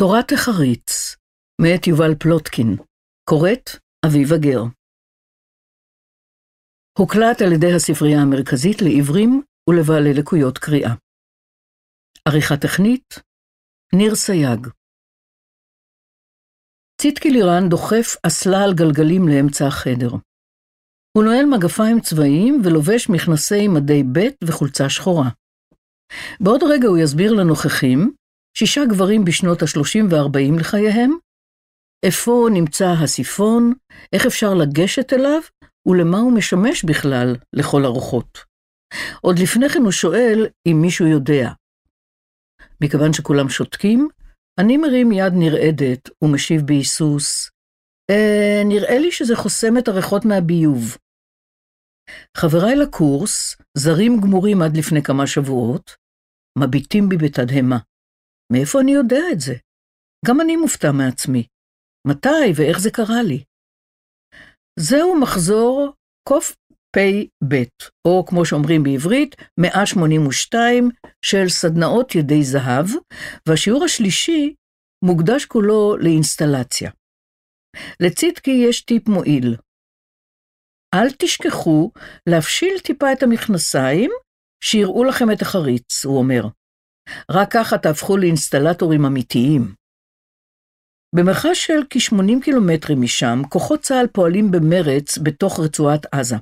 תורת החריץ, מאת יובל פלוטקין, קוראת אביבה גר. הוקלט על ידי הספרייה המרכזית לעיוורים ולבעלי לקויות קריאה. עריכה טכנית, ניר סייג. ציטקי לירן דוחף אסלה על גלגלים לאמצע החדר. הוא נועל מגפיים צבאיים ולובש מכנסי מדי ב' וחולצה שחורה. בעוד רגע הוא יסביר לנוכחים שישה גברים בשנות ה-30 וה-40 לחייהם, איפה נמצא הסיפון, איך אפשר לגשת אליו, ולמה הוא משמש בכלל לכל הרוחות. עוד לפני כן הוא שואל אם מישהו יודע. מכיוון שכולם שותקים, אני מרים יד נרעדת ומשיב בהיסוס, אה, נראה לי שזה חוסם את הריחות מהביוב. חבריי לקורס, זרים גמורים עד לפני כמה שבועות, מביטים בי בתדהמה. מאיפה אני יודע את זה? גם אני מופתע מעצמי. מתי ואיך זה קרה לי? זהו מחזור קפ"ב, או כמו שאומרים בעברית, 182 של סדנאות ידי זהב, והשיעור השלישי מוקדש כולו לאינסטלציה. לצדקי יש טיפ מועיל. אל תשכחו להפשיל טיפה את המכנסיים, שיראו לכם את החריץ, הוא אומר. רק ככה תהפכו לאינסטלטורים אמיתיים. במרחש של כ-80 קילומטרים משם, כוחות צה"ל פועלים במרץ בתוך רצועת עזה.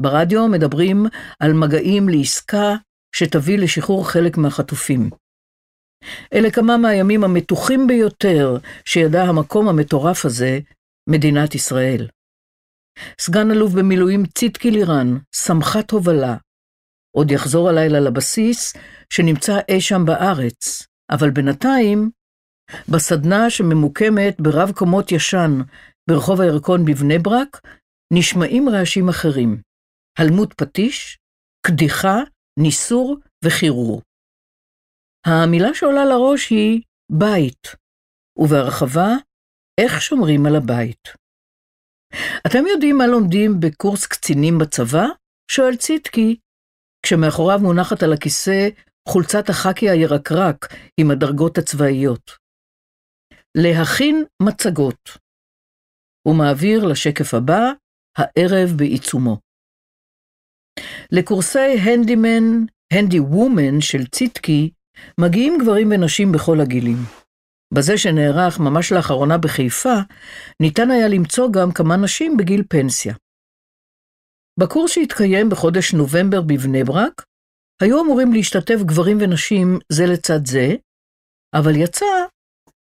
ברדיו מדברים על מגעים לעסקה שתביא לשחרור חלק מהחטופים. אלה כמה מהימים המתוחים ביותר שידע המקום המטורף הזה, מדינת ישראל. סגן אלוף במילואים צדקי לירן, סמח"ט הובלה, עוד יחזור הלילה לבסיס שנמצא אי שם בארץ, אבל בינתיים, בסדנה שממוקמת ברב קומות ישן ברחוב הירקון בבני ברק, נשמעים רעשים אחרים. הלמות פטיש, קדיחה, ניסור וחירור. המילה שעולה לראש היא בית, ובהרחבה, איך שומרים על הבית. אתם יודעים מה לומדים בקורס קצינים בצבא? שואל צדקי, כשמאחוריו מונחת על הכיסא חולצת החאקי הירקרק עם הדרגות הצבאיות. להכין מצגות. הוא מעביר לשקף הבא, הערב בעיצומו. לקורסי הנדימן, הנדי וומן של ציטקי, מגיעים גברים ונשים בכל הגילים. בזה שנערך ממש לאחרונה בחיפה, ניתן היה למצוא גם כמה נשים בגיל פנסיה. בקורס שהתקיים בחודש נובמבר בבני ברק, היו אמורים להשתתף גברים ונשים זה לצד זה, אבל יצא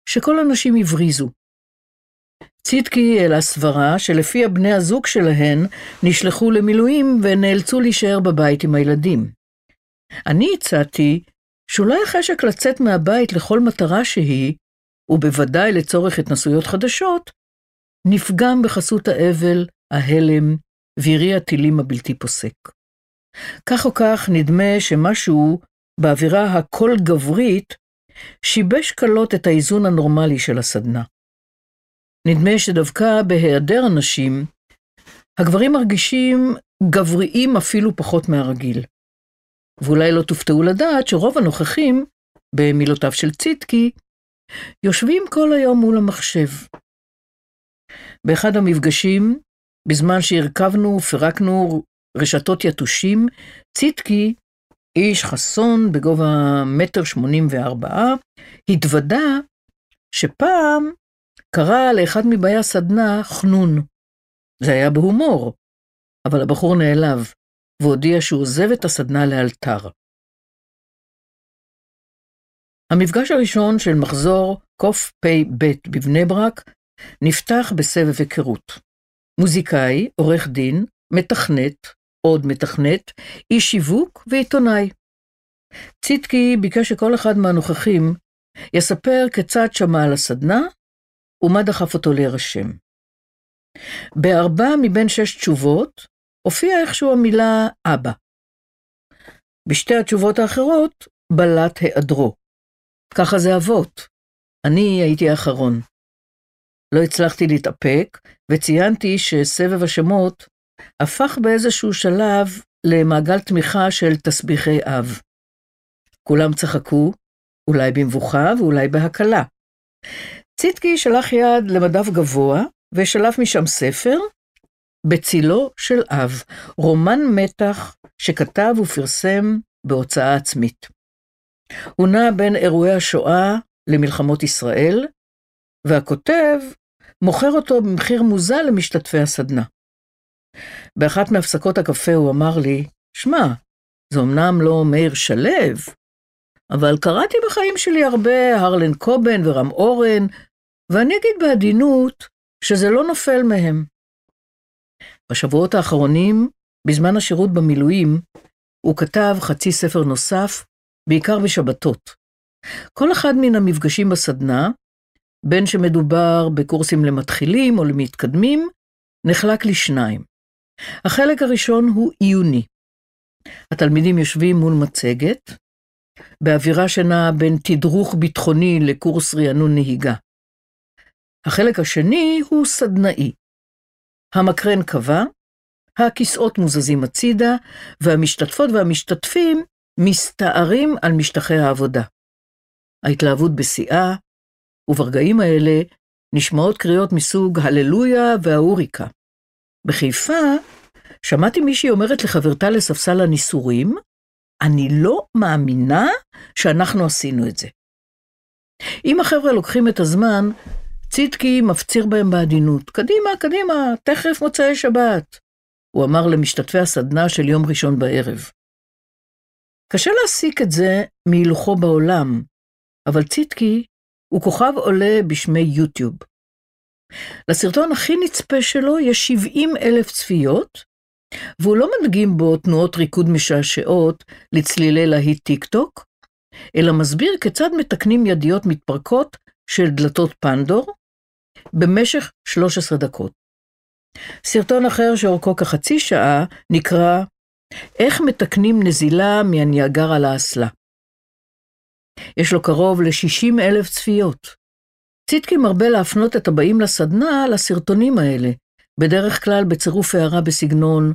שכל הנשים הבריזו. צדקי העלה סברה שלפיה בני הזוג שלהן נשלחו למילואים ונאלצו להישאר בבית עם הילדים. אני הצעתי שאולי החשק לצאת מהבית לכל מטרה שהיא, ובוודאי לצורך התנסויות חדשות, נפגם בחסות האבל, ההלם וירי הטילים הבלתי פוסק. כך או כך, נדמה שמשהו באווירה הכל גברית שיבש קלות את האיזון הנורמלי של הסדנה. נדמה שדווקא בהיעדר הנשים, הגברים מרגישים גבריים אפילו פחות מהרגיל. ואולי לא תופתעו לדעת שרוב הנוכחים, במילותיו של ציטקי, יושבים כל היום מול המחשב. באחד המפגשים בזמן שהרכבנו ופירקנו רשתות יתושים, ציטקי, איש חסון בגובה מטר שמונים וארבעה, התוודה שפעם קרא לאחד מבאי הסדנה חנון. זה היה בהומור, אבל הבחור נעלב, והודיע שהוא עוזב את הסדנה לאלתר. המפגש הראשון של מחזור קפ"ב בבני ברק נפתח בסבב היכרות. מוזיקאי, עורך דין, מתכנת, עוד מתכנת, איש שיווק ועיתונאי. ציטקי ביקש שכל אחד מהנוכחים יספר כיצד שמע על הסדנה ומה דחף אותו להירשם. בארבע מבין שש תשובות הופיעה איכשהו המילה אבא. בשתי התשובות האחרות בלט היעדרו. ככה זה אבות. אני הייתי האחרון. לא הצלחתי להתאפק, וציינתי שסבב השמות הפך באיזשהו שלב למעגל תמיכה של תסביכי אב. כולם צחקו, אולי במבוכה ואולי בהקלה. ציטקי שלח יד למדף גבוה ושלף משם ספר, בצילו של אב, רומן מתח שכתב ופרסם בהוצאה עצמית. הוא נע בין אירועי השואה למלחמות ישראל, והכותב מוכר אותו במחיר מוזל למשתתפי הסדנה. באחת מהפסקות הקפה הוא אמר לי, שמע, זה אמנם לא מאיר שלו, אבל קראתי בחיים שלי הרבה הרלן קובן ורם אורן, ואני אגיד בעדינות שזה לא נופל מהם. בשבועות האחרונים, בזמן השירות במילואים, הוא כתב חצי ספר נוסף, בעיקר בשבתות. כל אחד מן המפגשים בסדנה, בין שמדובר בקורסים למתחילים או למתקדמים, נחלק לשניים. החלק הראשון הוא עיוני. התלמידים יושבים מול מצגת, באווירה שנעה בין תדרוך ביטחוני לקורס רענון נהיגה. החלק השני הוא סדנאי. המקרן קבע, הכיסאות מוזזים הצידה, והמשתתפות והמשתתפים מסתערים על משטחי העבודה. ההתלהבות בשיאה, וברגעים האלה נשמעות קריאות מסוג הללויה והאוריקה. בחיפה שמעתי מישהי אומרת לחברתה לספסל הניסורים, אני לא מאמינה שאנחנו עשינו את זה. אם החבר'ה לוקחים את הזמן, ציטקי מפציר בהם בעדינות. קדימה, קדימה, תכף מוצאי שבת, הוא אמר למשתתפי הסדנה של יום ראשון בערב. קשה להסיק את זה מהילוכו בעולם, אבל ציטקי הוא כוכב עולה בשמי יוטיוב. לסרטון הכי נצפה שלו יש 70 אלף צפיות, והוא לא מדגים בו תנועות ריקוד משעשעות לצלילי להיט טיק טוק, אלא מסביר כיצד מתקנים ידיות מתפרקות של דלתות פנדור במשך 13 דקות. סרטון אחר שאורכו כחצי שעה נקרא איך מתקנים נזילה מהניאגרה לאסלה. יש לו קרוב ל-60 אלף צפיות. ציטקי מרבה להפנות את הבאים לסדנה לסרטונים האלה, בדרך כלל בצירוף הערה בסגנון,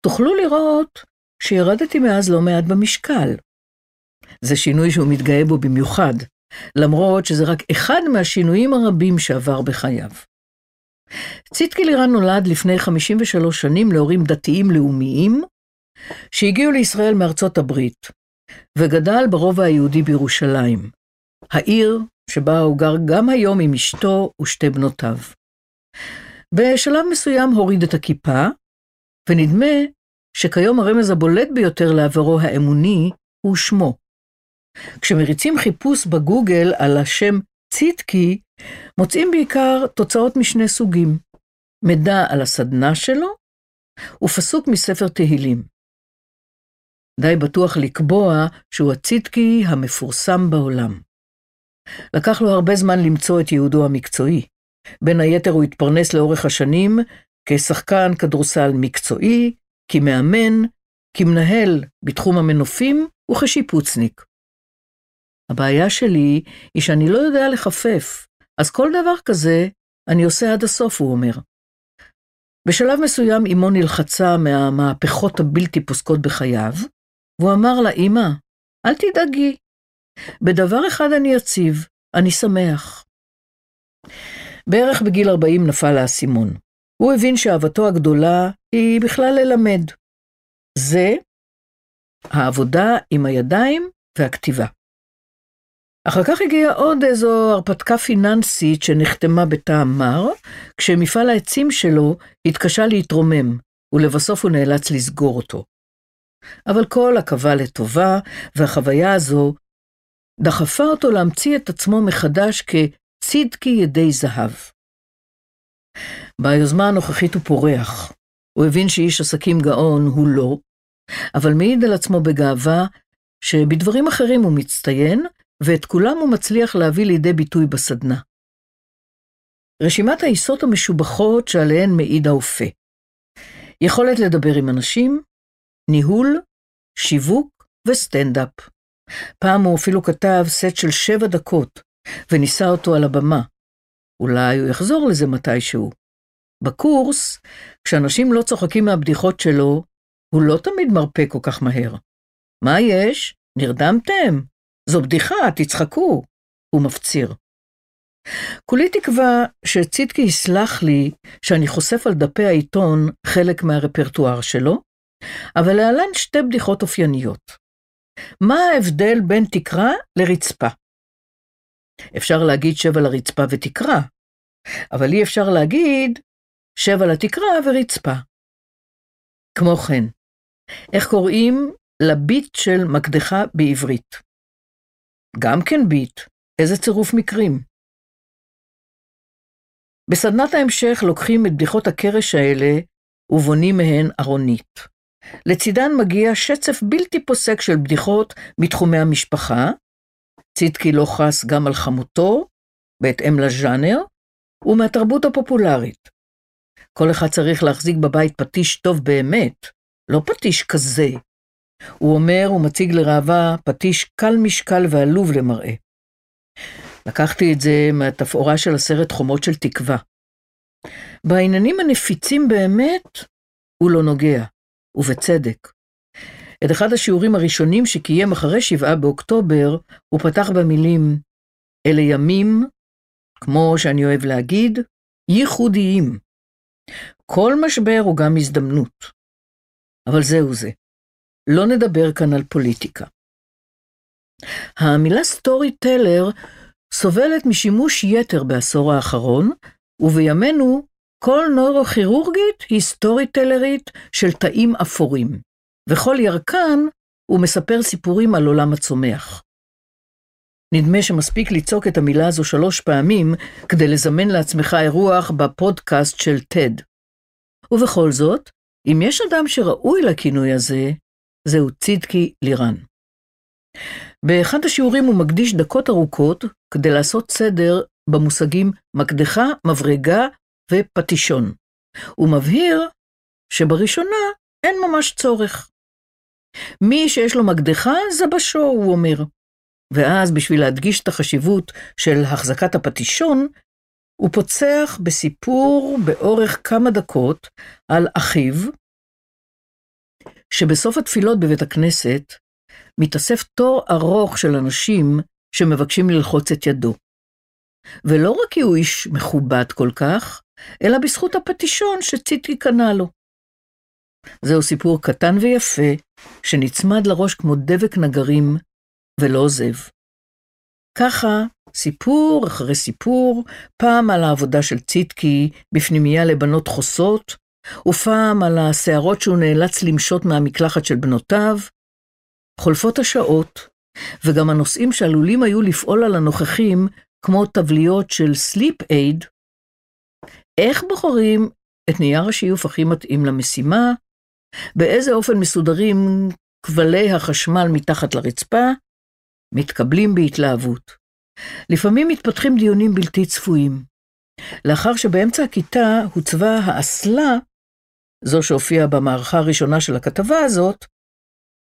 תוכלו לראות שירדתי מאז לא מעט במשקל. זה שינוי שהוא מתגאה בו במיוחד, למרות שזה רק אחד מהשינויים הרבים שעבר בחייו. ציטקי לירן נולד לפני 53 שנים להורים דתיים לאומיים, שהגיעו לישראל מארצות הברית, וגדל ברובע היהודי בירושלים, העיר שבה הוא גר גם היום עם אשתו ושתי בנותיו. בשלב מסוים הוריד את הכיפה, ונדמה שכיום הרמז הבולט ביותר לעברו האמוני הוא שמו. כשמריצים חיפוש בגוגל על השם ציטקי, מוצאים בעיקר תוצאות משני סוגים, מידע על הסדנה שלו ופסוק מספר תהילים. די בטוח לקבוע שהוא הציטקי המפורסם בעולם. לקח לו הרבה זמן למצוא את ייעודו המקצועי. בין היתר הוא התפרנס לאורך השנים כשחקן כדורסל מקצועי, כמאמן, כמנהל בתחום המנופים וכשיפוצניק. הבעיה שלי היא שאני לא יודע לחפף, אז כל דבר כזה אני עושה עד הסוף, הוא אומר. בשלב מסוים אמו נלחצה מהמהפכות הבלתי פוסקות בחייו, והוא אמר לה, אמא, אל תדאגי, בדבר אחד אני יציב, אני שמח. בערך בגיל 40 נפל האסימון. הוא הבין שאהבתו הגדולה היא בכלל ללמד. זה העבודה עם הידיים והכתיבה. אחר כך הגיעה עוד איזו הרפתקה פיננסית שנחתמה בטעם מר, כשמפעל העצים שלו התקשה להתרומם, ולבסוף הוא נאלץ לסגור אותו. אבל כל עכבה לטובה, והחוויה הזו דחפה אותו להמציא את עצמו מחדש כצדקי ידי זהב. ביוזמה הנוכחית הוא פורח. הוא הבין שאיש עסקים גאון הוא לא, אבל מעיד על עצמו בגאווה שבדברים אחרים הוא מצטיין, ואת כולם הוא מצליח להביא לידי ביטוי בסדנה. רשימת העיסות המשובחות שעליהן מעיד האופה. יכולת לדבר עם אנשים, ניהול, שיווק וסטנדאפ. פעם הוא אפילו כתב סט של שבע דקות, וניסה אותו על הבמה. אולי הוא יחזור לזה מתישהו. בקורס, כשאנשים לא צוחקים מהבדיחות שלו, הוא לא תמיד מרפה כל כך מהר. מה יש? נרדמתם? זו בדיחה, תצחקו, הוא מפציר. כולי תקווה שצידקי יסלח לי שאני חושף על דפי העיתון חלק מהרפרטואר שלו, אבל להלן שתי בדיחות אופייניות. מה ההבדל בין תקרה לרצפה? אפשר להגיד שב על הרצפה ותקרה, אבל אי אפשר להגיד שב על התקרה ורצפה. כמו כן, איך קוראים לביט של מקדחה בעברית? גם כן ביט, איזה צירוף מקרים. בסדנת ההמשך לוקחים את בדיחות הקרש האלה ובונים מהן ארונית. לצידן מגיע שצף בלתי פוסק של בדיחות מתחומי המשפחה, צידקי לא חס גם על חמותו, בהתאם לז'אנר, ומהתרבות הפופולרית. כל אחד צריך להחזיק בבית פטיש טוב באמת, לא פטיש כזה. הוא אומר ומציג לראווה פטיש קל משקל ועלוב למראה. לקחתי את זה מהתפאורה של הסרט חומות של תקווה. בעניינים הנפיצים באמת, הוא לא נוגע, ובצדק. את אחד השיעורים הראשונים שקיים אחרי שבעה באוקטובר, הוא פתח במילים, אלה ימים, כמו שאני אוהב להגיד, ייחודיים. כל משבר הוא גם הזדמנות. אבל זהו זה. לא נדבר כאן על פוליטיקה. המילה storyteller סובלת משימוש יתר בעשור האחרון, ובימינו כל נוירוכירורגית היא סטורי טלרית של תאים אפורים, וכל ירקן הוא מספר סיפורים על עולם הצומח. נדמה שמספיק לצעוק את המילה הזו שלוש פעמים כדי לזמן לעצמך אירוח בפודקאסט של טד. ובכל זאת, אם יש אדם שראוי לכינוי הזה, זהו צידקי לירן. באחד השיעורים הוא מקדיש דקות ארוכות כדי לעשות סדר במושגים מקדחה, מברגה ופטישון. הוא מבהיר שבראשונה אין ממש צורך. מי שיש לו מקדחה, זה בשו, הוא אומר. ואז, בשביל להדגיש את החשיבות של החזקת הפטישון, הוא פוצח בסיפור באורך כמה דקות על אחיו, שבסוף התפילות בבית הכנסת מתאסף תור ארוך של אנשים שמבקשים ללחוץ את ידו. ולא רק כי הוא איש מכובד כל כך, אלא בזכות הפטישון שציטי קנה לו. זהו סיפור קטן ויפה, שנצמד לראש כמו דבק נגרים, ולא עוזב. ככה, סיפור אחרי סיפור, פעם על העבודה של ציטקי בפנימייה לבנות חוסות, ופעם על השערות שהוא נאלץ למשות מהמקלחת של בנותיו. חולפות השעות, וגם הנושאים שעלולים היו לפעול על הנוכחים, כמו טבליות של סליפ אייד, איך בוחרים את נייר השיוף הכי מתאים למשימה, באיזה אופן מסודרים כבלי החשמל מתחת לרצפה, מתקבלים בהתלהבות. לפעמים מתפתחים דיונים בלתי צפויים. לאחר שבאמצע הכיתה הוצבה האסלה, זו שהופיעה במערכה הראשונה של הכתבה הזאת,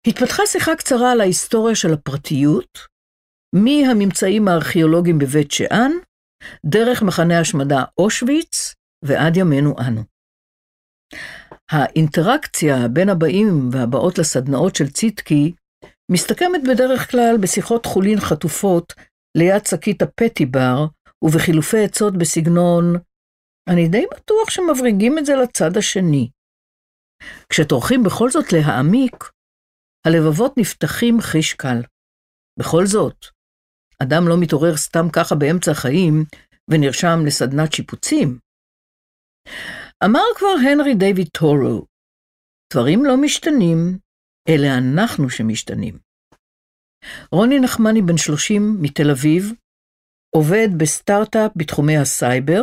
התפתחה שיחה קצרה על ההיסטוריה של הפרטיות, מהממצאים הארכיאולוגיים בבית שאן, דרך מחנה השמדה אושוויץ ועד ימינו אנו. האינטראקציה בין הבאים והבאות לסדנאות של ציטקי מסתכמת בדרך כלל בשיחות חולין חטופות ליד שקית הפטי בר ובחילופי עצות בסגנון אני די בטוח שמבריגים את זה לצד השני. כשטורחים בכל זאת להעמיק, הלבבות נפתחים חיש קל. בכל זאת, אדם לא מתעורר סתם ככה באמצע החיים ונרשם לסדנת שיפוצים. אמר כבר הנרי דיוויד טורו, דברים לא משתנים, אלה אנחנו שמשתנים. רוני נחמני, בן 30, מתל אביב, עובד בסטארט-אפ בתחומי הסייבר.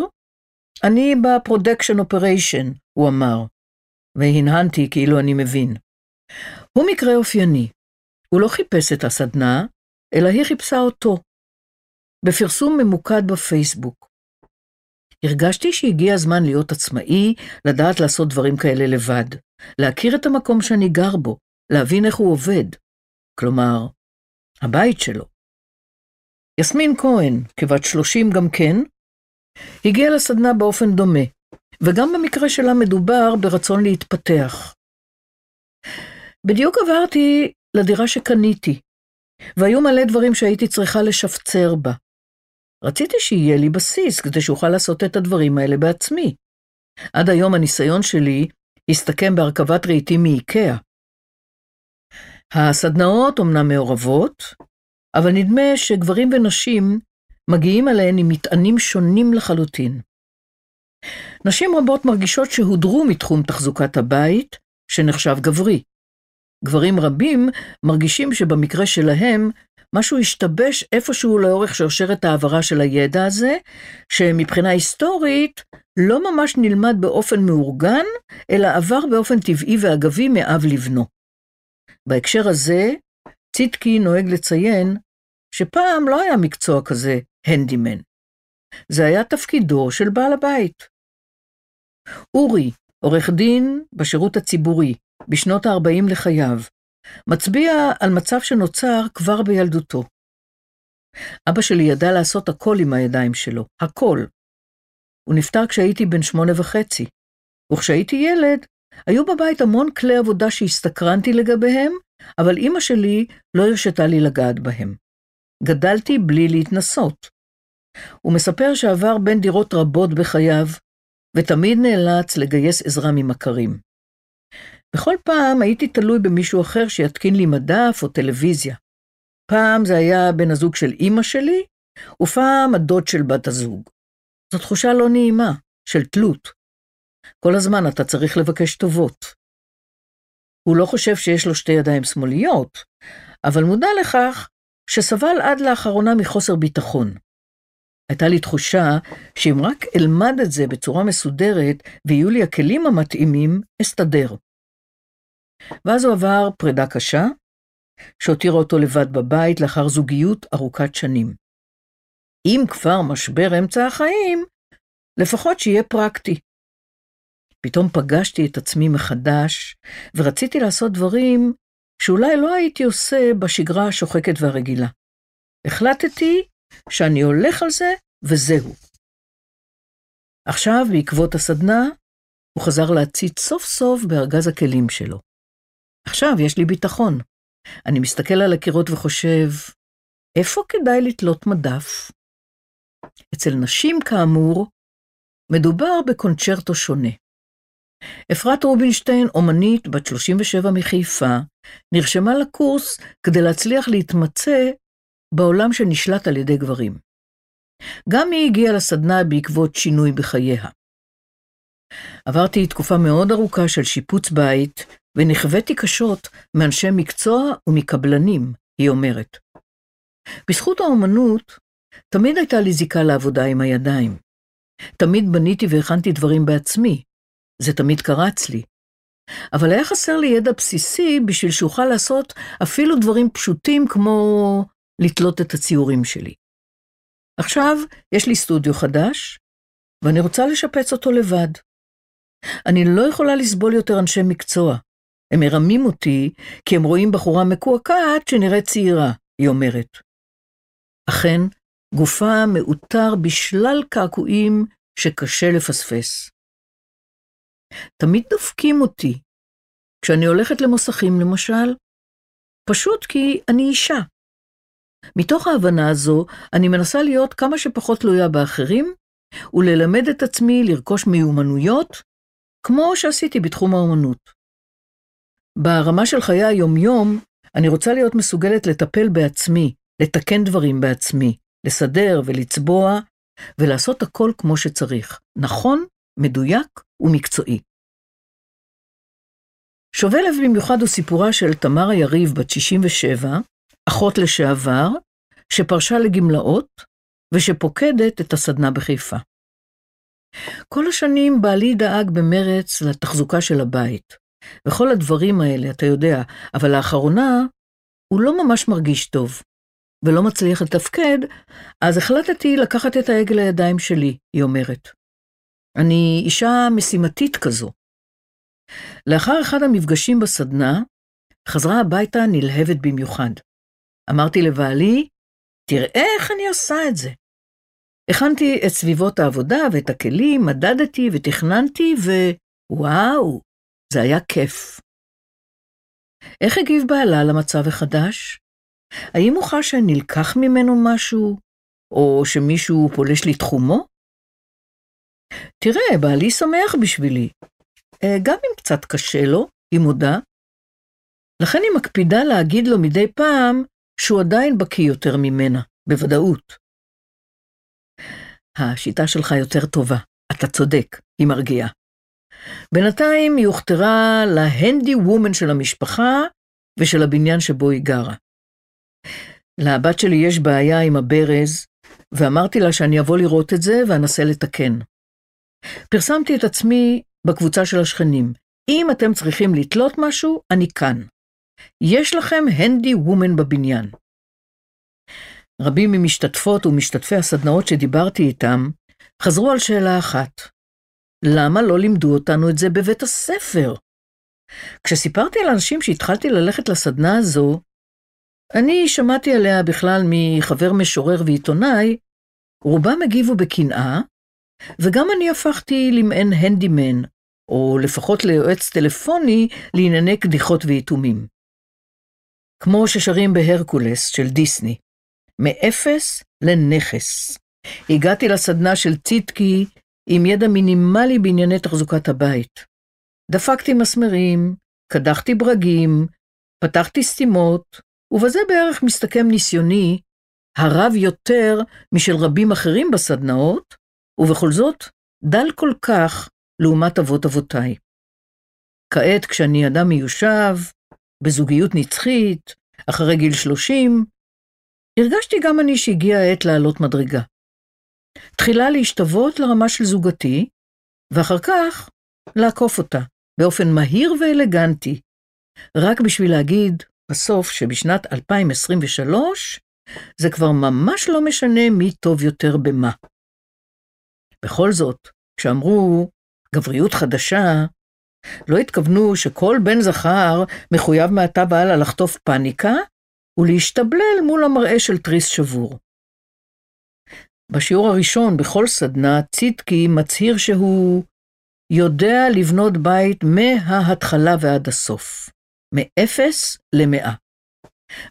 אני ב production operation, הוא אמר, והנהנתי כאילו אני מבין. הוא מקרה אופייני. הוא לא חיפש את הסדנה, אלא היא חיפשה אותו. בפרסום ממוקד בפייסבוק. הרגשתי שהגיע הזמן להיות עצמאי, לדעת לעשות דברים כאלה לבד, להכיר את המקום שאני גר בו, להבין איך הוא עובד. כלומר, הבית שלו. יסמין כהן, כבת 30 גם כן, הגיעה לסדנה באופן דומה, וגם במקרה שלה מדובר ברצון להתפתח. בדיוק עברתי לדירה שקניתי, והיו מלא דברים שהייתי צריכה לשפצר בה. רציתי שיהיה לי בסיס כדי שאוכל לעשות את הדברים האלה בעצמי. עד היום הניסיון שלי הסתכם בהרכבת רהיטים מאיקאה. הסדנאות אומנם מעורבות, אבל נדמה שגברים ונשים מגיעים אליהן עם מטענים שונים לחלוטין. נשים רבות מרגישות שהודרו מתחום תחזוקת הבית, שנחשב גברי. גברים רבים מרגישים שבמקרה שלהם, משהו השתבש איפשהו לאורך שרשרת העברה של הידע הזה, שמבחינה היסטורית לא ממש נלמד באופן מאורגן, אלא עבר באופן טבעי ואגבי מאב לבנו. בהקשר הזה, ציטקי נוהג לציין שפעם לא היה מקצוע כזה, הנדימן. זה היה תפקידו של בעל הבית. אורי, עורך דין בשירות הציבורי, בשנות ה-40 לחייו, מצביע על מצב שנוצר כבר בילדותו. אבא שלי ידע לעשות הכל עם הידיים שלו, הכל. הוא נפטר כשהייתי בן שמונה וחצי, וכשהייתי ילד, היו בבית המון כלי עבודה שהסתקרנתי לגביהם, אבל אימא שלי לא הרשתה לי לגעת בהם. גדלתי בלי להתנסות. הוא מספר שעבר בין דירות רבות בחייו, ותמיד נאלץ לגייס עזרה ממכרים. בכל פעם הייתי תלוי במישהו אחר שיתקין לי מדף או טלוויזיה. פעם זה היה בן הזוג של אימא שלי, ופעם הדוד של בת הזוג. זו תחושה לא נעימה, של תלות. כל הזמן אתה צריך לבקש טובות. הוא לא חושב שיש לו שתי ידיים שמאליות, אבל מודע לכך שסבל עד לאחרונה מחוסר ביטחון. הייתה לי תחושה שאם רק אלמד את זה בצורה מסודרת ויהיו לי הכלים המתאימים, אסתדר. ואז הוא עבר פרידה קשה, שהותירה אותו לבד בבית לאחר זוגיות ארוכת שנים. אם כבר משבר אמצע החיים, לפחות שיהיה פרקטי. פתאום פגשתי את עצמי מחדש, ורציתי לעשות דברים שאולי לא הייתי עושה בשגרה השוחקת והרגילה. החלטתי שאני הולך על זה, וזהו. עכשיו, בעקבות הסדנה, הוא חזר להציץ סוף סוף בארגז הכלים שלו. עכשיו יש לי ביטחון. אני מסתכל על הקירות וחושב, איפה כדאי לתלות מדף? אצל נשים, כאמור, מדובר בקונצ'רטו שונה. אפרת רובינשטיין, אומנית בת 37 מחיפה, נרשמה לקורס כדי להצליח להתמצא בעולם שנשלט על ידי גברים. גם היא הגיעה לסדנה בעקבות שינוי בחייה. עברתי תקופה מאוד ארוכה של שיפוץ בית, ונכוויתי קשות מאנשי מקצוע ומקבלנים, היא אומרת. בזכות האומנות, תמיד הייתה לי זיקה לעבודה עם הידיים. תמיד בניתי והכנתי דברים בעצמי, זה תמיד קרץ לי. אבל היה חסר לי ידע בסיסי בשביל שאוכל לעשות אפילו דברים פשוטים כמו לתלות את הציורים שלי. עכשיו יש לי סטודיו חדש, ואני רוצה לשפץ אותו לבד. אני לא יכולה לסבול יותר אנשי מקצוע. הם מרמים אותי כי הם רואים בחורה מקועקעת שנראית צעירה, היא אומרת. אכן, גופה מעוטר בשלל קעקועים שקשה לפספס. תמיד דופקים אותי. כשאני הולכת למוסכים, למשל, פשוט כי אני אישה. מתוך ההבנה הזו, אני מנסה להיות כמה שפחות תלויה באחרים, וללמד את עצמי לרכוש מיומנויות, כמו שעשיתי בתחום האומנות. ברמה של חיי היומיום, אני רוצה להיות מסוגלת לטפל בעצמי, לתקן דברים בעצמי, לסדר ולצבוע, ולעשות הכל כמו שצריך, נכון, מדויק ומקצועי. שובה לב במיוחד הוא סיפורה של תמרה יריב, בת 67, אחות לשעבר, שפרשה לגמלאות, ושפוקדת את הסדנה בחיפה. כל השנים בעלי דאג במרץ לתחזוקה של הבית, וכל הדברים האלה, אתה יודע, אבל לאחרונה הוא לא ממש מרגיש טוב, ולא מצליח לתפקד, אז החלטתי לקחת את ההגה לידיים שלי, היא אומרת. אני אישה משימתית כזו. לאחר אחד המפגשים בסדנה, חזרה הביתה נלהבת במיוחד. אמרתי לבעלי, תראה איך אני עושה את זה. הכנתי את סביבות העבודה ואת הכלים, מדדתי ותכננתי, ווואו, זה היה כיף. איך הגיב בעלה למצב החדש? האם הוא חש שנלקח ממנו משהו? או שמישהו פולש לתחומו? תראה, בעלי שמח בשבילי. אה, גם אם קצת קשה לו, היא מודה. לכן היא מקפידה להגיד לו מדי פעם שהוא עדיין בקיא יותר ממנה, בוודאות. השיטה שלך יותר טובה, אתה צודק, היא מרגיעה. בינתיים היא הוכתרה להנדי וומן של המשפחה ושל הבניין שבו היא גרה. לבת שלי יש בעיה עם הברז, ואמרתי לה שאני אבוא לראות את זה ואנסה לתקן. פרסמתי את עצמי בקבוצה של השכנים. אם אתם צריכים לתלות משהו, אני כאן. יש לכם הנדי וומן בבניין. רבים ממשתתפות ומשתתפי הסדנאות שדיברתי איתם חזרו על שאלה אחת, למה לא לימדו אותנו את זה בבית הספר? כשסיפרתי על אנשים שהתחלתי ללכת לסדנה הזו, אני שמעתי עליה בכלל מחבר משורר ועיתונאי, רובם הגיבו בקנאה, וגם אני הפכתי למעין הנדימן, או לפחות ליועץ טלפוני לענייני קדיחות ויתומים. כמו ששרים בהרקולס של דיסני, מאפס לנכס. הגעתי לסדנה של ציטקי עם ידע מינימלי בענייני תחזוקת הבית. דפקתי מסמרים, קדחתי ברגים, פתחתי סתימות, ובזה בערך מסתכם ניסיוני, הרב יותר משל רבים אחרים בסדנאות, ובכל זאת, דל כל כך לעומת אבות אבותיי. כעת, כשאני אדם מיושב, בזוגיות נצחית, אחרי גיל 30, הרגשתי גם אני שהגיעה העת לעלות מדרגה. תחילה להשתוות לרמה של זוגתי, ואחר כך לעקוף אותה, באופן מהיר ואלגנטי, רק בשביל להגיד בסוף שבשנת 2023 זה כבר ממש לא משנה מי טוב יותר במה. בכל זאת, כשאמרו גבריות חדשה, לא התכוונו שכל בן זכר מחויב מעתה והלאה לחטוף פאניקה ולהשתבלל מול המראה של תריס שבור. בשיעור הראשון בכל סדנה, צידקי מצהיר שהוא יודע לבנות בית מההתחלה ועד הסוף, מאפס למאה.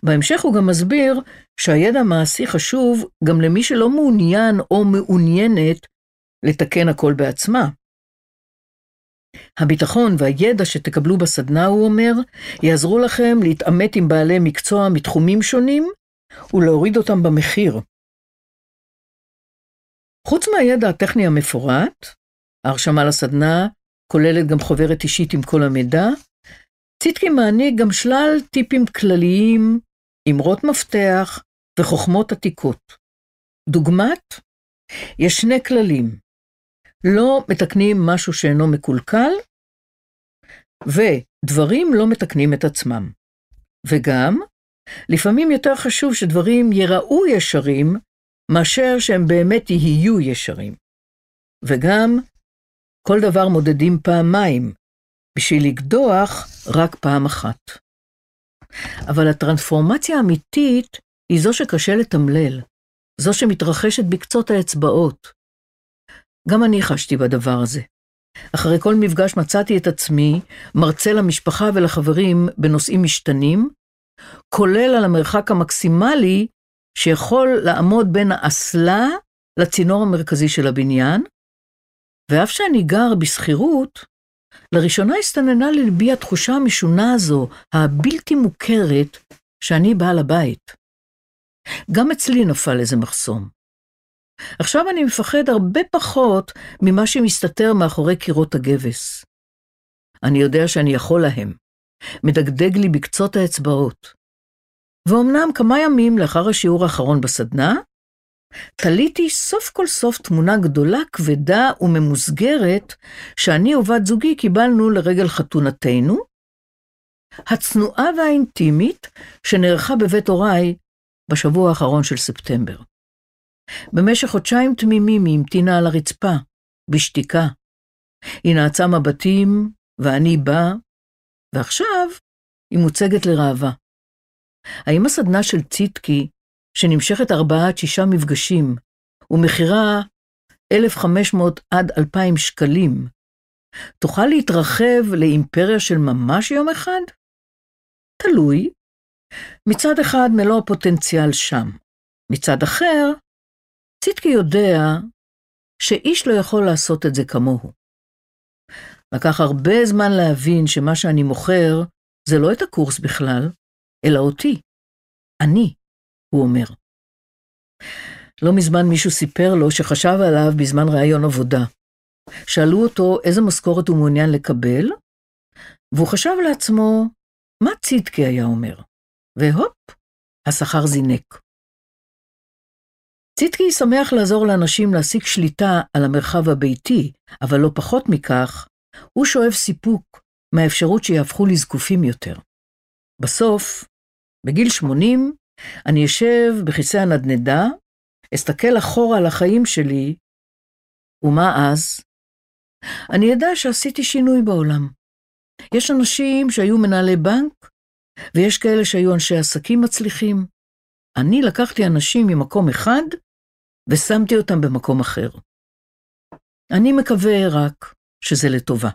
בהמשך הוא גם מסביר שהידע המעשי חשוב גם למי שלא מעוניין או מעוניינת לתקן הכל בעצמה. הביטחון והידע שתקבלו בסדנה, הוא אומר, יעזרו לכם להתעמת עם בעלי מקצוע מתחומים שונים ולהוריד אותם במחיר. חוץ מהידע הטכני המפורט, ההרשמה לסדנה כוללת גם חוברת אישית עם כל המידע, ציטקי מעניק גם שלל טיפים כלליים, אמרות מפתח וחוכמות עתיקות. דוגמת, יש שני כללים, לא מתקנים משהו שאינו מקולקל, ודברים לא מתקנים את עצמם. וגם, לפעמים יותר חשוב שדברים ייראו ישרים, מאשר שהם באמת יהיו ישרים. וגם, כל דבר מודדים פעמיים, בשביל לקדוח רק פעם אחת. אבל הטרנספורמציה האמיתית היא זו שקשה לתמלל, זו שמתרחשת בקצות האצבעות. גם אני חשתי בדבר הזה. אחרי כל מפגש מצאתי את עצמי מרצה למשפחה ולחברים בנושאים משתנים, כולל על המרחק המקסימלי שיכול לעמוד בין האסלה לצינור המרכזי של הבניין, ואף שאני גר בשכירות, לראשונה הסתננה ללבי התחושה המשונה הזו, הבלתי מוכרת, שאני בעל הבית. גם אצלי נפל איזה מחסום. עכשיו אני מפחד הרבה פחות ממה שמסתתר מאחורי קירות הגבס. אני יודע שאני יכול להם. מדגדג לי בקצות האצבעות. ואומנם כמה ימים לאחר השיעור האחרון בסדנה, תליתי סוף כל סוף תמונה גדולה, כבדה וממוסגרת שאני ובת זוגי קיבלנו לרגל חתונתנו, הצנועה והאינטימית שנערכה בבית הוריי בשבוע האחרון של ספטמבר. במשך חודשיים תמימים היא המתינה על הרצפה, בשתיקה. היא נעצה מבטים, ואני בא, ועכשיו היא מוצגת לראווה. האם הסדנה של ציטקי, שנמשכת ארבעה עד שישה מפגשים, ומחירה 1,500 עד 2,000 שקלים, תוכל להתרחב לאימפריה של ממש יום אחד? תלוי. מצד אחד מלוא הפוטנציאל שם, מצד אחר, ציטקי יודע שאיש לא יכול לעשות את זה כמוהו. לקח הרבה זמן להבין שמה שאני מוכר זה לא את הקורס בכלל, אלא אותי. אני, הוא אומר. לא מזמן מישהו סיפר לו שחשב עליו בזמן ראיון עבודה. שאלו אותו איזה משכורת הוא מעוניין לקבל, והוא חשב לעצמו, מה צידקי היה אומר? והופ, השכר זינק. צידקי שמח לעזור לאנשים להשיג שליטה על המרחב הביתי, אבל לא פחות מכך, הוא שואב סיפוק מהאפשרות שיהפכו לזקופים יותר. בסוף, בגיל 80, אני אשב בכיסא הנדנדה, אסתכל אחורה על החיים שלי, ומה אז? אני אדע שעשיתי שינוי בעולם. יש אנשים שהיו מנהלי בנק, ויש כאלה שהיו אנשי עסקים מצליחים. אני לקחתי אנשים ממקום אחד, ושמתי אותם במקום אחר. אני מקווה רק שזה לטובה.